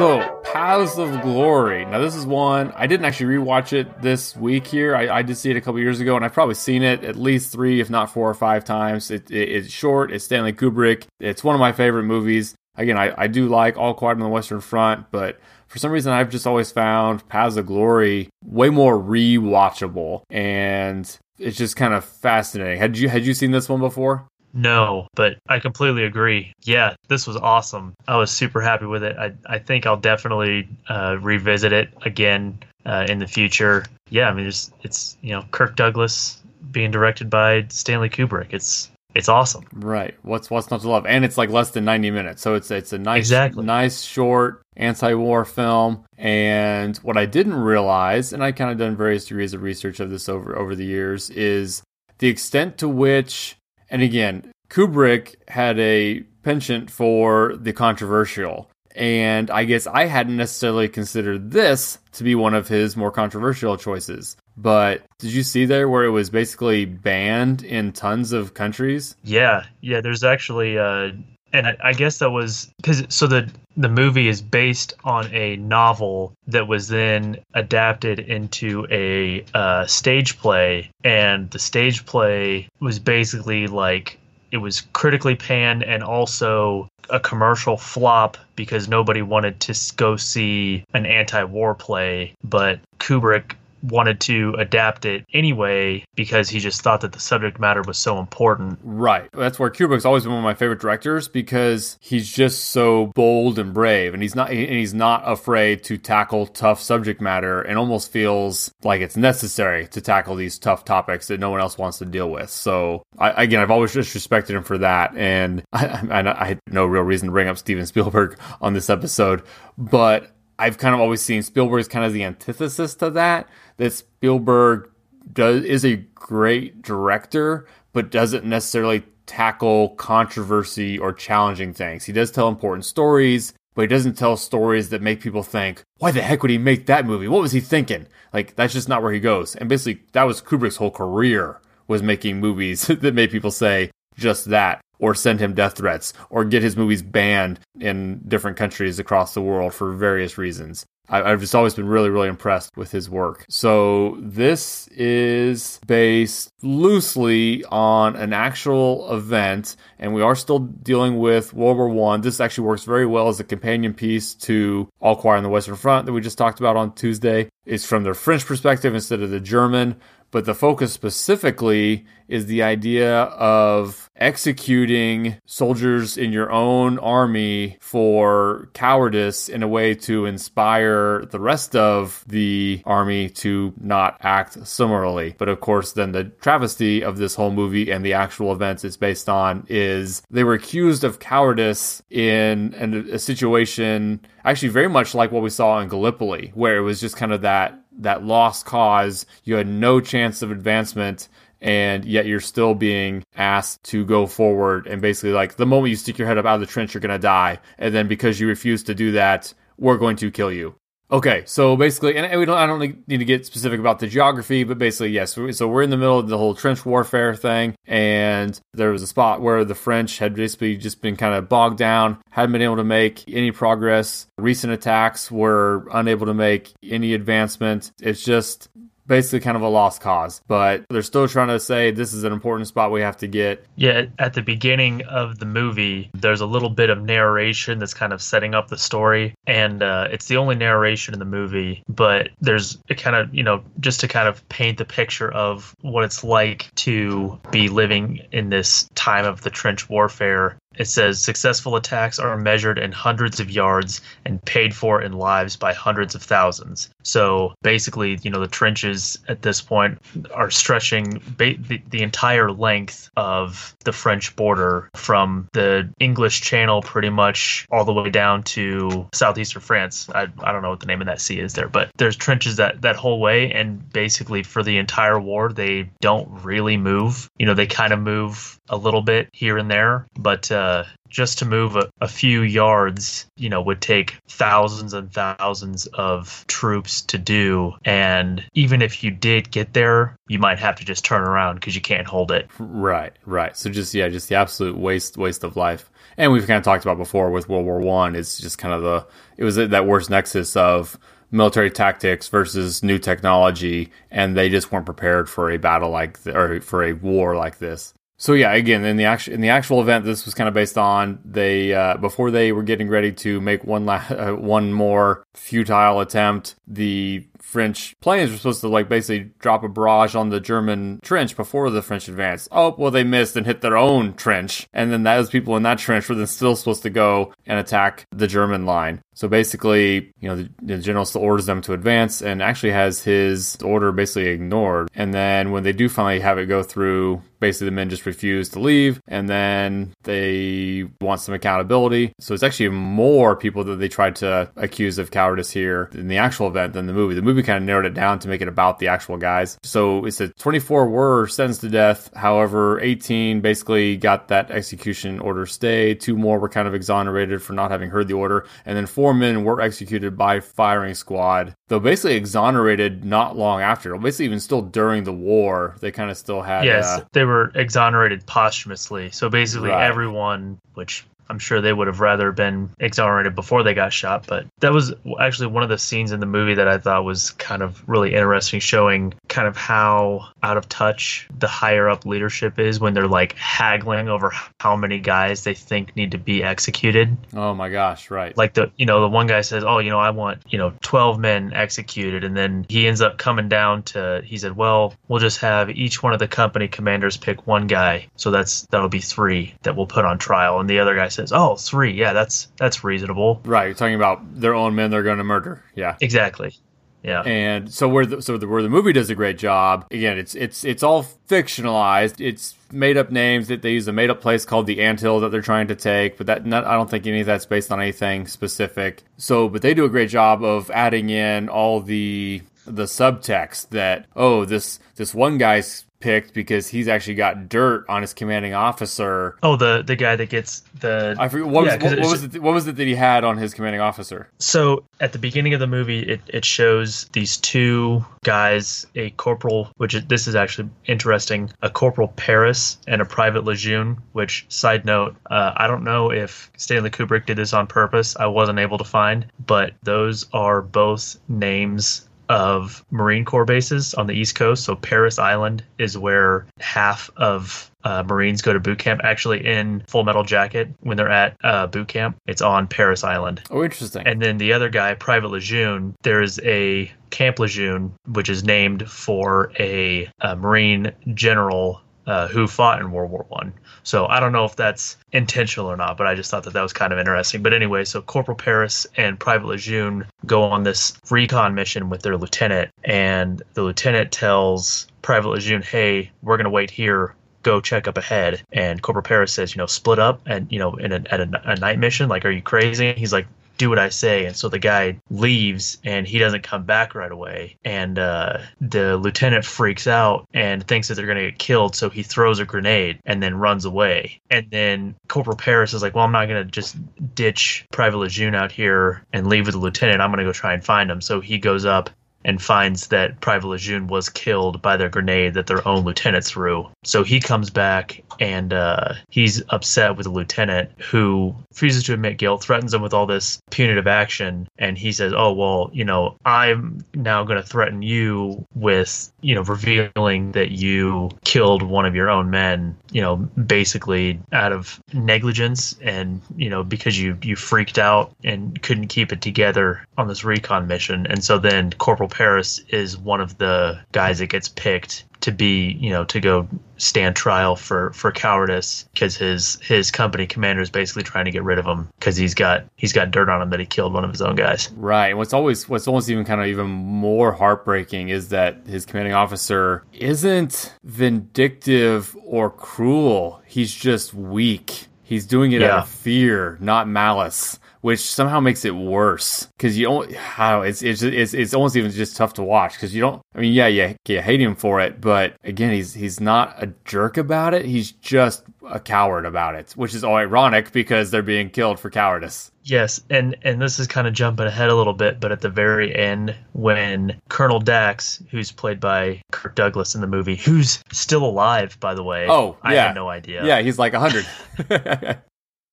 So, Paths of Glory. Now, this is one I didn't actually rewatch it this week here. I, I did see it a couple years ago, and I've probably seen it at least three, if not four or five times. It, it, it's short. It's Stanley Kubrick. It's one of my favorite movies. Again, I, I do like All Quiet on the Western Front, but for some reason, I've just always found Paths of Glory way more rewatchable, and it's just kind of fascinating. Had you had you seen this one before? No, but I completely agree. Yeah, this was awesome. I was super happy with it. I, I think I'll definitely uh, revisit it again uh, in the future. Yeah, I mean, it's, it's, you know, Kirk Douglas being directed by Stanley Kubrick. It's, it's awesome. Right. What's what's not to love? And it's like less than 90 minutes. So it's it's a nice exactly. nice short anti-war film. And what I didn't realize, and I kind of done various degrees of research of this over over the years, is the extent to which and again, Kubrick had a penchant for the controversial. And I guess I hadn't necessarily considered this to be one of his more controversial choices. But did you see there where it was basically banned in tons of countries? Yeah, yeah. There's actually, uh, and I, I guess that was because so the the movie is based on a novel that was then adapted into a uh, stage play, and the stage play was basically like it was critically panned and also a commercial flop because nobody wanted to go see an anti-war play. But kubrick wanted to adapt it anyway because he just thought that the subject matter was so important. Right. That's where Kubrick's always been one of my favorite directors because he's just so bold and brave and he's not and he's not afraid to tackle tough subject matter and almost feels like it's necessary to tackle these tough topics that no one else wants to deal with. So I, again, I've always just respected him for that and I, I, I had no real reason to bring up Steven Spielberg on this episode, but I've kind of always seen Spielberg as kind of the antithesis to that. That Spielberg does is a great director, but doesn't necessarily tackle controversy or challenging things. He does tell important stories, but he doesn't tell stories that make people think, why the heck would he make that movie? What was he thinking? Like that's just not where he goes. And basically that was Kubrick's whole career was making movies that made people say just that or send him death threats or get his movies banned in different countries across the world for various reasons. I, have just always been really, really impressed with his work. So this is based loosely on an actual event, and we are still dealing with World War One. This actually works very well as a companion piece to All Quiet on the Western Front that we just talked about on Tuesday. It's from the French perspective instead of the German, but the focus specifically is the idea of executing soldiers in your own army for cowardice in a way to inspire the rest of the army to not act similarly. But of course, then the travesty of this whole movie and the actual events it's based on is they were accused of cowardice in, a situation actually very much like what we saw in Gallipoli, where it was just kind of that that lost cause. You had no chance of advancement and yet you're still being asked to go forward and basically like the moment you stick your head up out of the trench you're going to die and then because you refuse to do that we're going to kill you okay so basically and we don't i don't need to get specific about the geography but basically yes so we're in the middle of the whole trench warfare thing and there was a spot where the french had basically just been kind of bogged down hadn't been able to make any progress. Recent attacks were unable to make any advancement. It's just basically kind of a lost cause, but they're still trying to say this is an important spot we have to get. Yeah, at the beginning of the movie, there's a little bit of narration that's kind of setting up the story, and uh, it's the only narration in the movie, but there's a kind of, you know, just to kind of paint the picture of what it's like to be living in this time of the trench warfare it says successful attacks are measured in hundreds of yards and paid for in lives by hundreds of thousands. So basically, you know, the trenches at this point are stretching ba- the, the entire length of the French border from the English Channel pretty much all the way down to southeastern France. I, I don't know what the name of that sea is there, but there's trenches that, that whole way. And basically, for the entire war, they don't really move. You know, they kind of move a little bit here and there, but uh, Uh, just to move a, a few yards, you know, would take thousands and thousands of troops to do. And even if you did get there, you might have to just turn around because you can't hold it. Right, right. So just yeah, just the absolute waste waste of life. And we've kind of talked about before with World War One. It's just kind of the it was that worst nexus of military tactics versus new technology, and they just weren't prepared for a battle like or for a war like this. So yeah, again, in the actual in the actual event, this was kind of based on they uh, before they were getting ready to make one la- uh, one more futile attempt. The French planes were supposed to like basically drop a barrage on the German trench before the French advanced. Oh, well, they missed and hit their own trench. And then those people in that trench were then still supposed to go and attack the German line. So basically, you know, the, the general still orders them to advance and actually has his order basically ignored. And then when they do finally have it go through, basically the men just refuse to leave and then they want some accountability. So it's actually more people that they tried to accuse of cowardice here in the actual event than the movie. The movie kind of narrowed it down to make it about the actual guys. So it's a 24 were sentenced to death. However, 18 basically got that execution order stay. Two more were kind of exonerated for not having heard the order. And then four men were executed by firing squad, though basically exonerated not long after. Basically, even still during the war, they kind of still had. Yes, uh, they were exonerated posthumously. So basically, Right. everyone, which I'm sure they would have rather been exonerated before they got shot. But that was actually one of the scenes in the movie that I thought was kind of really interesting, showing kind of how out of touch the higher up leadership is when they're like haggling over how many guys they think need to be executed. oh my gosh, right. Like the, you know, the one guy says, "Oh, you know, I want, you know, 12 men executed." And then he ends up coming down to he said, "Well, we'll just have each one of the company commanders pick one guy. So that's that'll be 3 that we'll put on trial." And the other guy says, "Oh, three. Yeah, that's that's reasonable." Right, you're talking about their own men they're going to murder. Yeah. Exactly. Yeah. And so where the, so the, where the movie does a great job again, it's it's it's all fictionalized. It's made up names that they use a made up place called the Anthill that they're trying to take, but that not, I don't think any of that's based on anything specific. So, but they do a great job of adding in all the the subtext that oh this this one guy's picked because he's actually got dirt on his commanding officer. Oh, the the guy that gets the I forget what Yeah, was what, what was it, what was it that he had on his commanding officer? So at the beginning of the movie, it, it shows these two guys, a corporal, which is, this is actually interesting, a corporal Paris and a private Lejeune. Which side note, uh, I don't know if Stanley Kubrick did this on purpose. I wasn't able to find, but those are both names of Marine Corps bases on the East Coast. So Parris Island is where half of uh, Marines go to boot camp. Actually, in Full Metal Jacket, when they're at uh, boot camp, it's on Parris Island. Oh, interesting. And then the other guy, Private Lejeune, there's a Camp Lejeune, which is named for a, a Marine general uh, who fought in World War One. So I don't know if that's intentional or not, but I just thought that that was kind of interesting. But anyway, so Corporal Paris and Private Lejeune go on this recon mission with their lieutenant, and the lieutenant tells Private Lejeune, "Hey, we're gonna wait here." Go check up ahead, and Corporal Paris says, "You know, split up, and you know, in a, at a, a night mission. Like, are you crazy?" He's like, do what I say. And so the guy leaves and he doesn't come back right away. And uh, the lieutenant freaks out and thinks that they're going to get killed. So he throws a grenade and then runs away. And then Corporal Paris is like, well, I'm not going to just ditch Private Lejeune out here and leave with the lieutenant. I'm going to go try and find him. So he goes up and finds that Private Lejeune was killed by their grenade that their own lieutenant threw. So he comes back and uh, he's upset with the lieutenant who refuses to admit guilt, threatens him with all this punitive action. And he says, Oh, well, you know, I'm now going to threaten you with, you know, revealing that you killed one of your own men, you know, basically out of negligence and, you know, because you, you freaked out and couldn't keep it together on this recon mission. And so then Corporal Paris is one of the guys that gets picked to be, you know, to go stand trial for for cowardice because his his company commander is basically trying to get rid of him because he's got he's got dirt on him that he killed one of his own guys. Right. What's always what's almost even kind of even more heartbreaking is that his commanding officer isn't vindictive or cruel. He's just weak. He's doing it out of fear, not malice. Which somehow makes it worse because you don't. How it's it's it's it's almost even just tough to watch because you don't. I mean, yeah, yeah, you hate him for it, but again, he's he's not a jerk about it. He's just a coward about it, which is all ironic because they're being killed for cowardice. Yes, and and this is kind of jumping ahead a little bit, but at the very end, when Colonel Dax, who's played by Kirk Douglas in the movie, who's still alive, by the way. Oh, I yeah. had no idea. Yeah, he's like a hundred.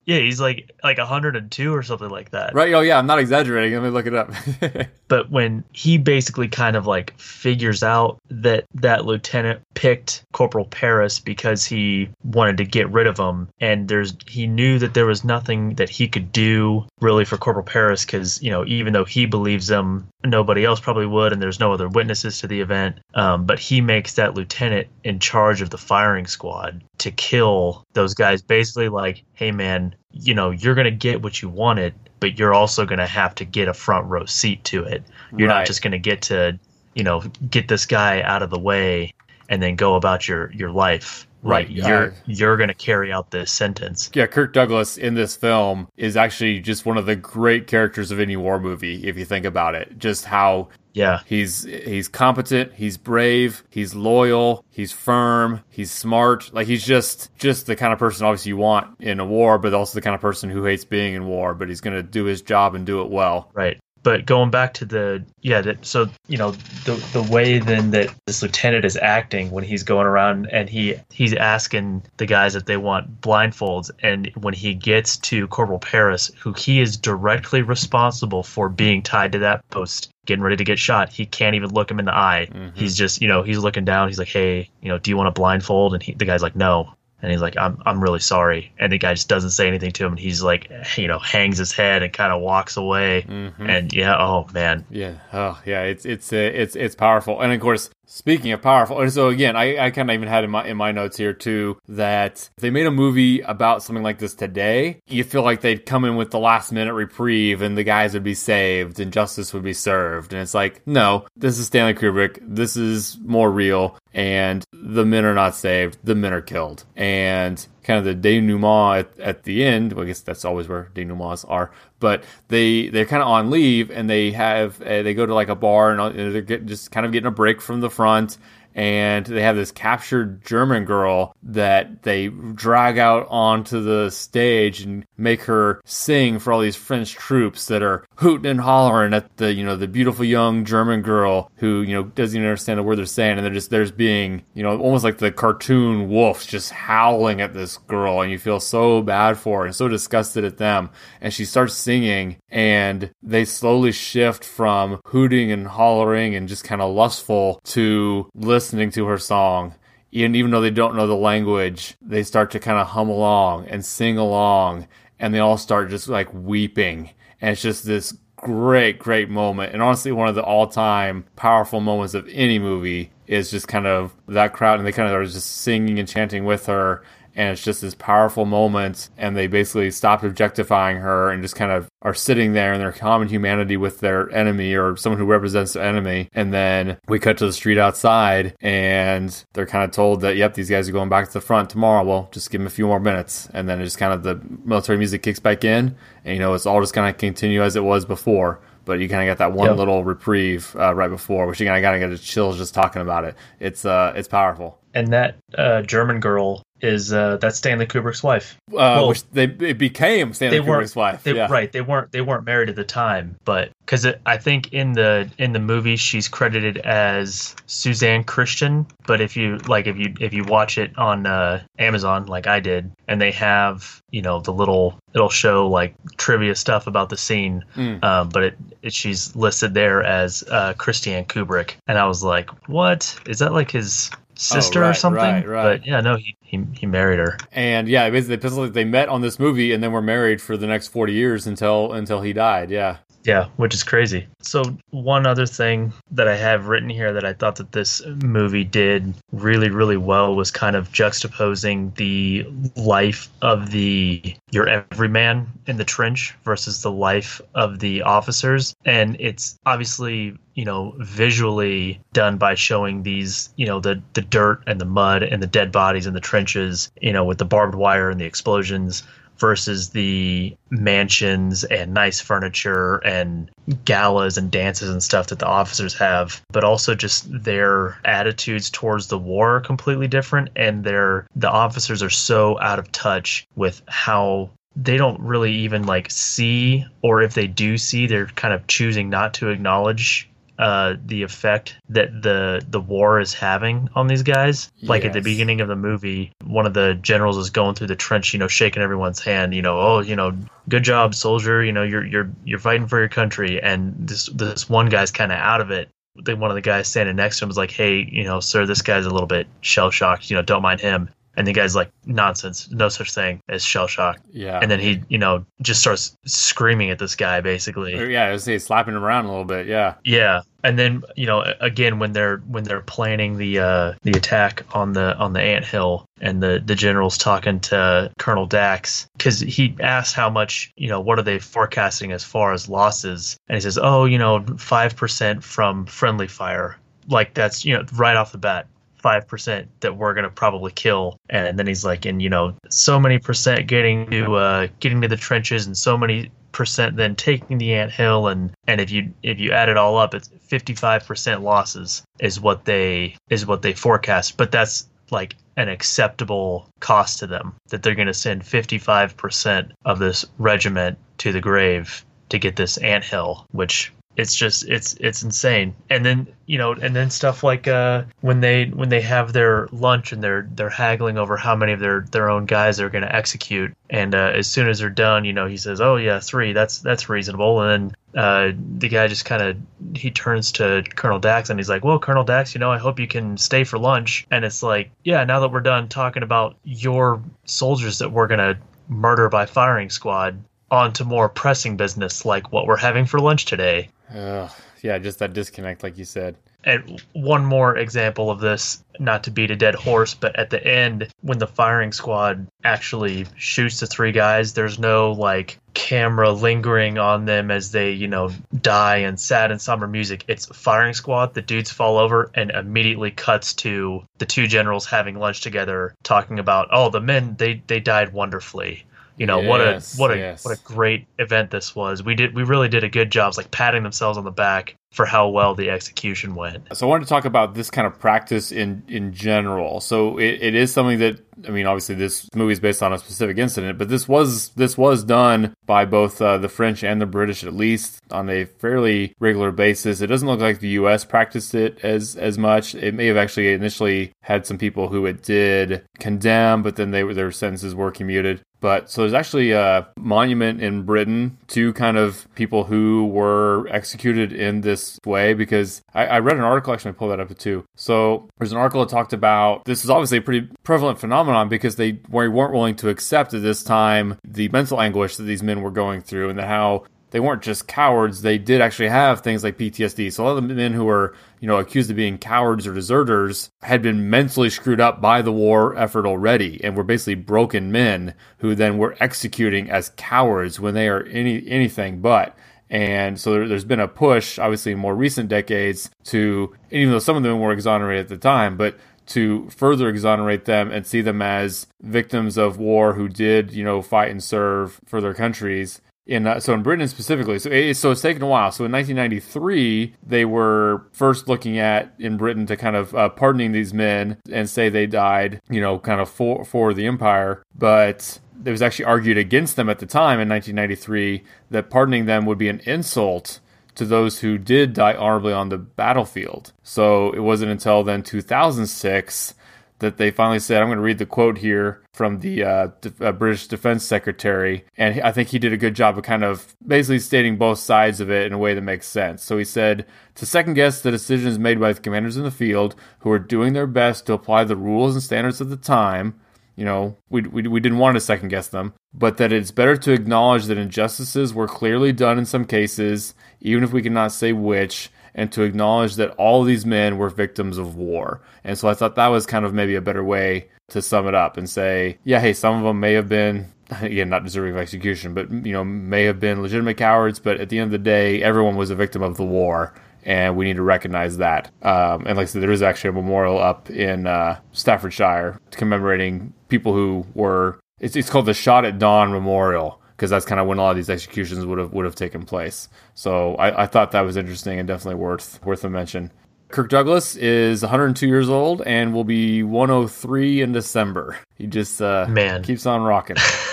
yeah, he's like like 102 or something like that. right? Oh, yeah. I'm not exaggerating. Let me look it up. But when he basically kind of like figures out that that lieutenant picked Corporal Paris because he wanted to get rid of him, and there's he knew that there was nothing that he could do really for Corporal Paris because you know even though he believes him, nobody else probably would, and there's no other witnesses to the event. Um, but he makes that lieutenant in charge of the firing squad to kill those guys. Basically, like, hey man, you know you're gonna get what you wanted but you're also going to have to get a front row seat to it. You're Right. not just going to get to, you know, get this guy out of the way and then go about your your life. Right, Like, you're uh, you're going to carry out this sentence. yeah, Kirk Douglas in this film is actually just one of the great characters of any war movie, if you think about it. Just how Yeah. He's he's competent, he's brave, he's loyal, he's firm, he's smart. Like he's just just the kind of person obviously you want in a war, but also the kind of person who hates being in war, but he's going to do his job and do it well. Right. But going back to the yeah, that so you know the the way then that this lieutenant is acting when he's going around and he he's asking the guys if they want blindfolds, and when he gets to Corporal Paris, who he is directly responsible for being tied to that post, getting ready to get shot, he can't even look him in the eye. Mm-hmm. He's just you know he's looking down. He's like, hey, you know, do you want a blindfold? And he, the guy's like, no. And he's like, I'm, I'm really sorry. And the guy just doesn't say anything to him. And he's like, you know, hangs his head and kind of walks away. And yeah, oh man, Yeah. Oh, yeah. It's it's uh, it's it's powerful. And of course, speaking of powerful, and so again, I, I kind of even had in my in my notes here too that if they made a movie about something like this today, you feel like they'd come in with the last minute reprieve, and the guys would be saved, and justice would be served. And it's like, no, this is Stanley Kubrick. This is more real, and the men are not saved. The men are killed, and kind of the denouement at, at the end. Well, I guess that's always where denouements are. But they they're kind of on leave, and they have uh, they go to like a bar, and they're get, just kind of getting a break from the front. And they have this captured German girl that they drag out onto the stage and make her sing for all these French troops that are hooting and hollering at the you know the beautiful young German girl who you know doesn't even understand the word they're saying, and they're just there's being you know almost like the cartoon wolves just howling at this girl, and you feel so bad for her and so disgusted at them, and she starts singing, and they slowly shift from hooting and hollering and just kind of lustful to listening to her song and even though they don't know the language, they start to kind of hum along and sing along, and they all start just like weeping. And it's just this great, great moment. And honestly, one of the all time powerful moments of any movie is just kind of that crowd, and they kind of are just singing and chanting with her. And it's just this powerful moment, and they basically stopped objectifying her and just kind of are sitting there in their common humanity with their enemy or someone who represents the enemy. And then we cut to the street outside, and they're kind of told that, yep, these guys are going back to the front tomorrow. Well, just give them a few more minutes. And then it's just kind of the military music kicks back in, and you know, it's all just kind of continue as it was before. But you kind of got that one Yep. little reprieve uh, right before, which you kind of got to get a chills just talking about it. It's uh, it's powerful. and that uh, German girl is uh, that's Stanley Kubrick's wife. Uh, Well, which they it became Stanley Kubrick's wife. They, yeah. Right, they weren't they weren't married at the time, but because I think in the in the movie she's credited as Susanne Christian, but if you like if you if you watch it on uh, Amazon like I did, and they have you know the little it'll show like trivia stuff about the scene, Mm. um, but it, it she's listed there as uh, Christiane Kubrick, and I was like, what is that like his sister oh, right, or something? right, right. But yeah, no, he, he he married her. And yeah, basically they met on this movie and then were married for the next forty years until until he died. Yeah. Yeah, which is crazy. So one other thing that I have written here that I thought that this movie did really, really well was kind of juxtaposing the life of the your everyman in the trench versus the life of the officers. And it's obviously, you know, visually done by showing these, you know, the the dirt and the mud and the dead bodies in the trenches, you know, with the barbed wire and the explosions versus the mansions and nice furniture and galas and dances and stuff that the officers have, but also just their attitudes towards the war are completely different and their the officers are so out of touch with how they don't really even like see or if they do see they're kind of choosing not to acknowledge uh, the effect that the the war is having on these guys. Like at the beginning of the movie, one of the generals is going through the trench, you know, shaking everyone's hand, you know, oh, you know, good job, soldier, you know, you're you're you're fighting for your country, and this this one guy's kind of out of it. Then one of the guys standing next to him is like, hey, you know, sir, this guy's a little bit shell shocked, you know, don't mind him. And the guy's like, nonsense, no such thing as shell shock. Yeah. And then he, you know, just starts screaming at this guy basically. Yeah, I say slapping him around a little bit. Yeah. Yeah, and then you know again when they're when they're planning the uh, the attack on the on the ant hill, and the the general's talking to Colonel Dax because he asked how much you know what are they forecasting as far as losses, and he says oh you know five percent from friendly fire, like that's you know right off the bat. Five percent that we're gonna probably kill, and then he's like, and you know, so many percent getting to uh, getting to the trenches, and so many percent then taking the ant hill and and if you if you add it all up it's 55% losses is what they is what they forecast. But that's like an acceptable cost to them that they're going to send 55% of this regiment to the grave to get this ant hill which it's just it's it's insane. And then you know and then stuff like uh when they when they have their lunch and they're they're haggling over how many of their their own guys they're going to execute. And uh, as soon as they're done you know he says oh yeah three. That's that's reasonable. And then uh the guy just kind of he turns to colonel dax and he's like well colonel dax you know i hope you can stay for lunch. And it's like yeah now that we're done talking about your soldiers that we're going to murder by firing squad on to more pressing business like what we're having for lunch today Ugh. Yeah, just that disconnect, like you said. and one more example of this, not to beat a dead horse, but at the end, when the firing squad actually shoots the three guys, there's no like camera lingering on them as they, you know, die and sad and somber music. It's firing squad, the dudes fall over, and immediately cuts to the two generals having lunch together, talking about, oh, the men they they died wonderfully. You know what a what a yes. what a great event this was. We did we really did a good job, like patting themselves on the back for how well the execution went. So I wanted to talk about this kind of practice in in general. So it, it is something that I mean, obviously this movie is based on a specific incident, but this was this was done by both uh, the French and the British at least on a fairly regular basis. It doesn't look like the U.S. practiced it as as much. It may have actually initially had some people who it did condemn, but then they their sentences were commuted. But so there's actually a monument in Britain to kind of people who were executed in this way because I, I read an article, actually, I pulled that up too. So there's an article that talked about this is obviously a pretty prevalent phenomenon because they weren't willing to accept at this time the mental anguish that these men were going through and how they weren't just cowards. They did actually have things like PTSD. So a lot of the men who were, you know, accused of being cowards or deserters had been mentally screwed up by the war effort already and were basically broken men who then were executing as cowards when they are any anything but. And so there, there's been a push, obviously, in more recent decades to, even though some of them were exonerated at the time, but to further exonerate them and see them as victims of war who did, you know, fight and serve for their countries. In uh, so in Britain specifically, so it, so it's taken a while. So in 1993, they were first looking at in Britain to kind of uh, pardoning these men and say they died, you know, kind of for for the empire, but it was actually argued against them at the time in 1993 that pardoning them would be an insult to those who did die honorably on the battlefield. So it wasn't until then 2006 that they finally said, I'm going to read the quote here from the uh, D- uh, British Defense Secretary. And I think he did a good job of kind of basically stating both sides of it in a way that makes sense. So he said, to second guess the decisions made by the commanders in the field who are doing their best to apply the rules and standards of the time, you know, we, we, we didn't want to second guess them, but that it's better to acknowledge that injustices were clearly done in some cases, even if we cannot say which, and to acknowledge that all these men were victims of war. And so I thought that was kind of maybe a better way to sum it up and say, yeah, hey, some of them may have been. Again, not deserving of execution, but you know, may have been legitimate cowards. But at the end of the day, everyone was a victim of the war, and we need to recognize that. Um, and like I said, there is actually a memorial up in uh, Staffordshire commemorating people who were It's it's called the Shot at Dawn Memorial because that's kind of when a lot of these executions would have would have taken place. So I, I thought that was interesting and definitely worth worth a mention. Kirk Douglas is 102 years old and will be 103 in December. He just uh, Man. keeps on rocking.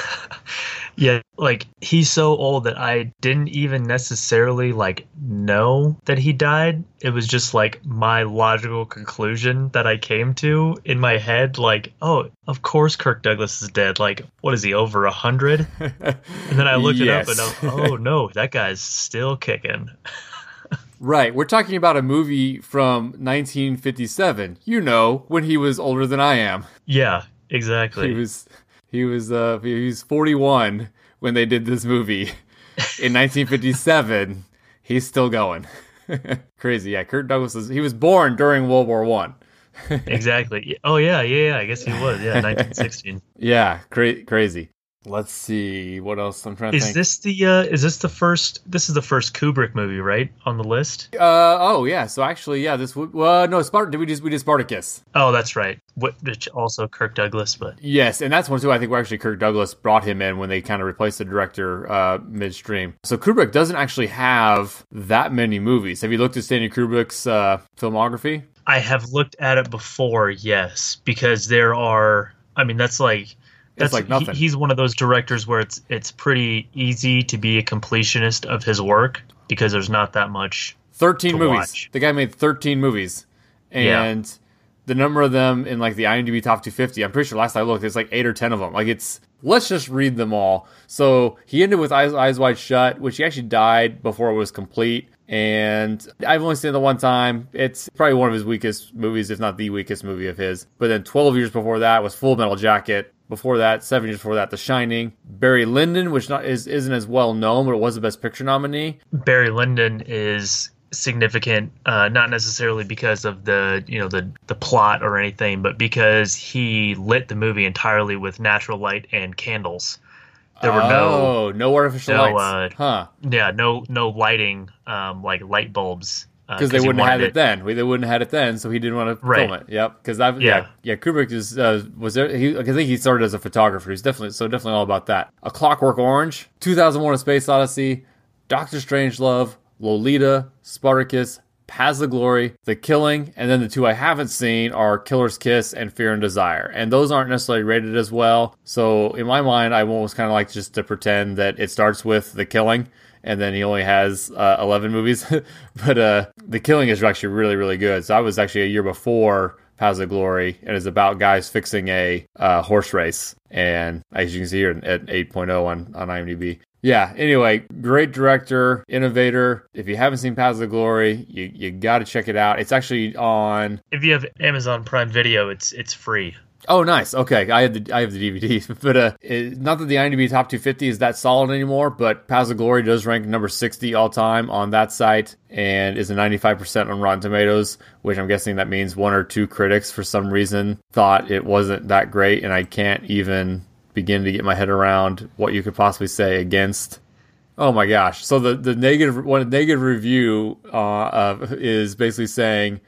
Yeah, like he's so old that I didn't even necessarily like know that he died. It was just like my logical conclusion that I came to in my head like, oh, of course Kirk Douglas is dead. Like, what is he over a hundred? And then I looked Yes. it up and I'm, oh no, that guy's still kicking. right, we're talking about a movie from 1957. You know, when he was older than I am. Yeah, exactly. He was he was uh he was 41 when they did this movie. In 1957, he's still going. Crazy, yeah. Kirk Douglas is he was born during World War One. exactly. Oh yeah, yeah, yeah. I guess he was. Yeah, 1916. Yeah, cra- crazy. Let's see what else I'm trying to Is think. this the uh is this the first this is the first Kubrick movie, right? On the list? Uh oh yeah. So actually, yeah. This w- well no Spart. Did we just we did Spartacus? Oh, that's right. What which also Kirk Douglas, but Yes, and that's one too. I think where actually Kirk Douglas brought him in when they kind of replaced the director uh, midstream. So Kubrick doesn't actually have that many movies. Have you looked at Stanley Kubrick's uh, filmography? I have looked at it before, yes, because there are I mean that's like that's like he- nothing. he's one of those directors where it's it's pretty easy to be a completionist of his work because there's not that much. Thirteen To movies. watch. The guy made thirteen movies, Yeah. and the number of them in like the IMDb top 250. I'm pretty sure last I looked, it's like eight or ten of them. Like it's let's just read them all. So he ended with Eyes, Eyes Wide Shut, which he actually died before it was complete. And I've only seen it the one time. It's probably one of his weakest movies, if not the weakest movie of his. But then 12 years before that was Full Metal Jacket. Before that, seven years before that, The Shining. Barry Lyndon, which not is isn't as well known, but it was the Best Picture nominee. Barry Lyndon is significant, uh, not necessarily because of the you know the the plot or anything, but because he lit the movie entirely with natural light and candles. There were no oh, no artificial no, lights, huh? yeah no no lighting um, like light bulbs uh, Because they wouldn't have had wanted it then. We- They wouldn't have had it then, so he didn't want to Right. film it. Yep. Because I've yeah. Yeah. yeah Kubrick is uh, was there. He, I think he started as a photographer. He's definitely so definitely all about that. A Clockwork Orange, 2001: A Space Odyssey, Doctor Strangelove, Lolita, Spartacus. Paths of Glory, The Killing, and then the two I haven't seen are Killer's Kiss and Fear and Desire. And those aren't necessarily rated as well. So in my mind, I almost kind of like just to pretend that it starts with The Killing and then he only has uh, 11 movies. but uh, The Killing is actually really, really good. So I was actually a year before Paths of Glory, and it's about guys fixing a uh, horse race. And as you can see here at 8.0 on, on IMDb. Yeah, anyway, great director, innovator. If you haven't seen Paths of Glory, you, you got to check it out. It's actually on if you have Amazon Prime Video, it's it's free. Oh, nice. Okay, I have the I have the DVD, but uh, it, not that the IMDb top 250 is that solid anymore. But Paths of Glory does rank number 60 all time on that site, and is a 95% on Rotten Tomatoes, which I'm guessing that means one or two critics for some reason thought it wasn't that great, and I can't even begin to get my head around what you could possibly say against. Oh my gosh! So the the negative one negative review uh, of, is basically saying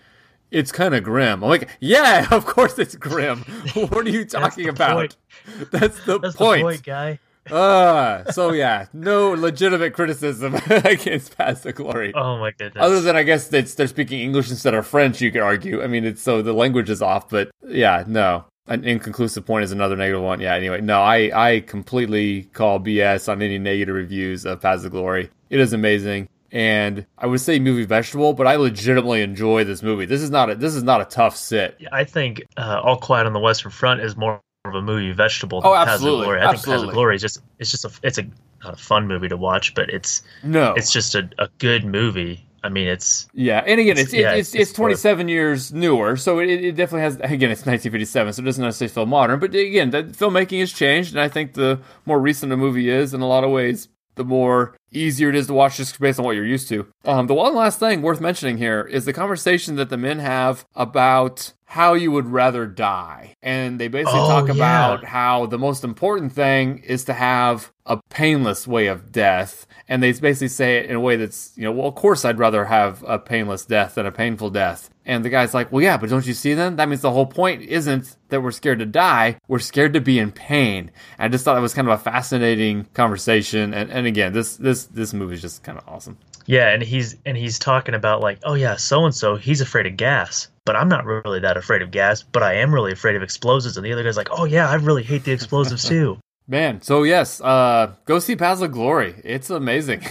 it's kind of grim. I'm like, yeah, of course it's grim. what are you talking the about? point. That's the That's point. the point, guy. Uh, so yeah, no legitimate criticism against Paths the Glory. Oh my goodness. Other than I guess they're speaking English instead of French, you could argue. I mean, it's so the language is off, but yeah, no. An inconclusive point is another negative one. Yeah, anyway, no, I, I completely call BS on any negative reviews of Paths the Glory. It is amazing. And I would say movie vegetable, but I legitimately enjoy this movie. This is not a this is not a tough sit. Yeah, I think uh, All Quiet on the Western Front is more of a movie vegetable than Oh, Paths of absolutely, Glory. I think Paths absolutely. of Glory is just it's just a it's a not a fun movie to watch, but it's No, it's just a, a good movie. I mean, it's Yeah, and again, it's It's- yeah, it's, it's, it's- it's 27 years newer, so it, it definitely has. Again, it's 1957, so it doesn't necessarily feel modern. But again, the filmmaking has changed, and I think the more recent a movie is, in a lot of ways, the more easier it is to watch just based on what you're used to. Um, the one last thing worth mentioning here is the conversation that the men have about how you would rather die, and they basically Oh, talk yeah. about how the most important thing is to have a painless way of death. And they basically say it in a way that's, you know, well, of course I'd rather have a painless death than a painful death. And the guy's like, well, yeah, but don't you see then? That means the whole point isn't that we're scared to die. We're scared to be in pain. And I just thought that was kind of a fascinating conversation. And, and again, this, this, this movie is just kind of awesome. Yeah, and he's and he's talking about like, oh yeah, so and so, he's afraid of gas, but I'm not really that afraid of gas, but I am really afraid of explosives. And the other guy's like, oh yeah, I really hate the explosives too. Man, so yes, uh, go see Paths of Glory. It's amazing.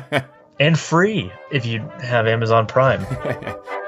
and free if you have Amazon Prime.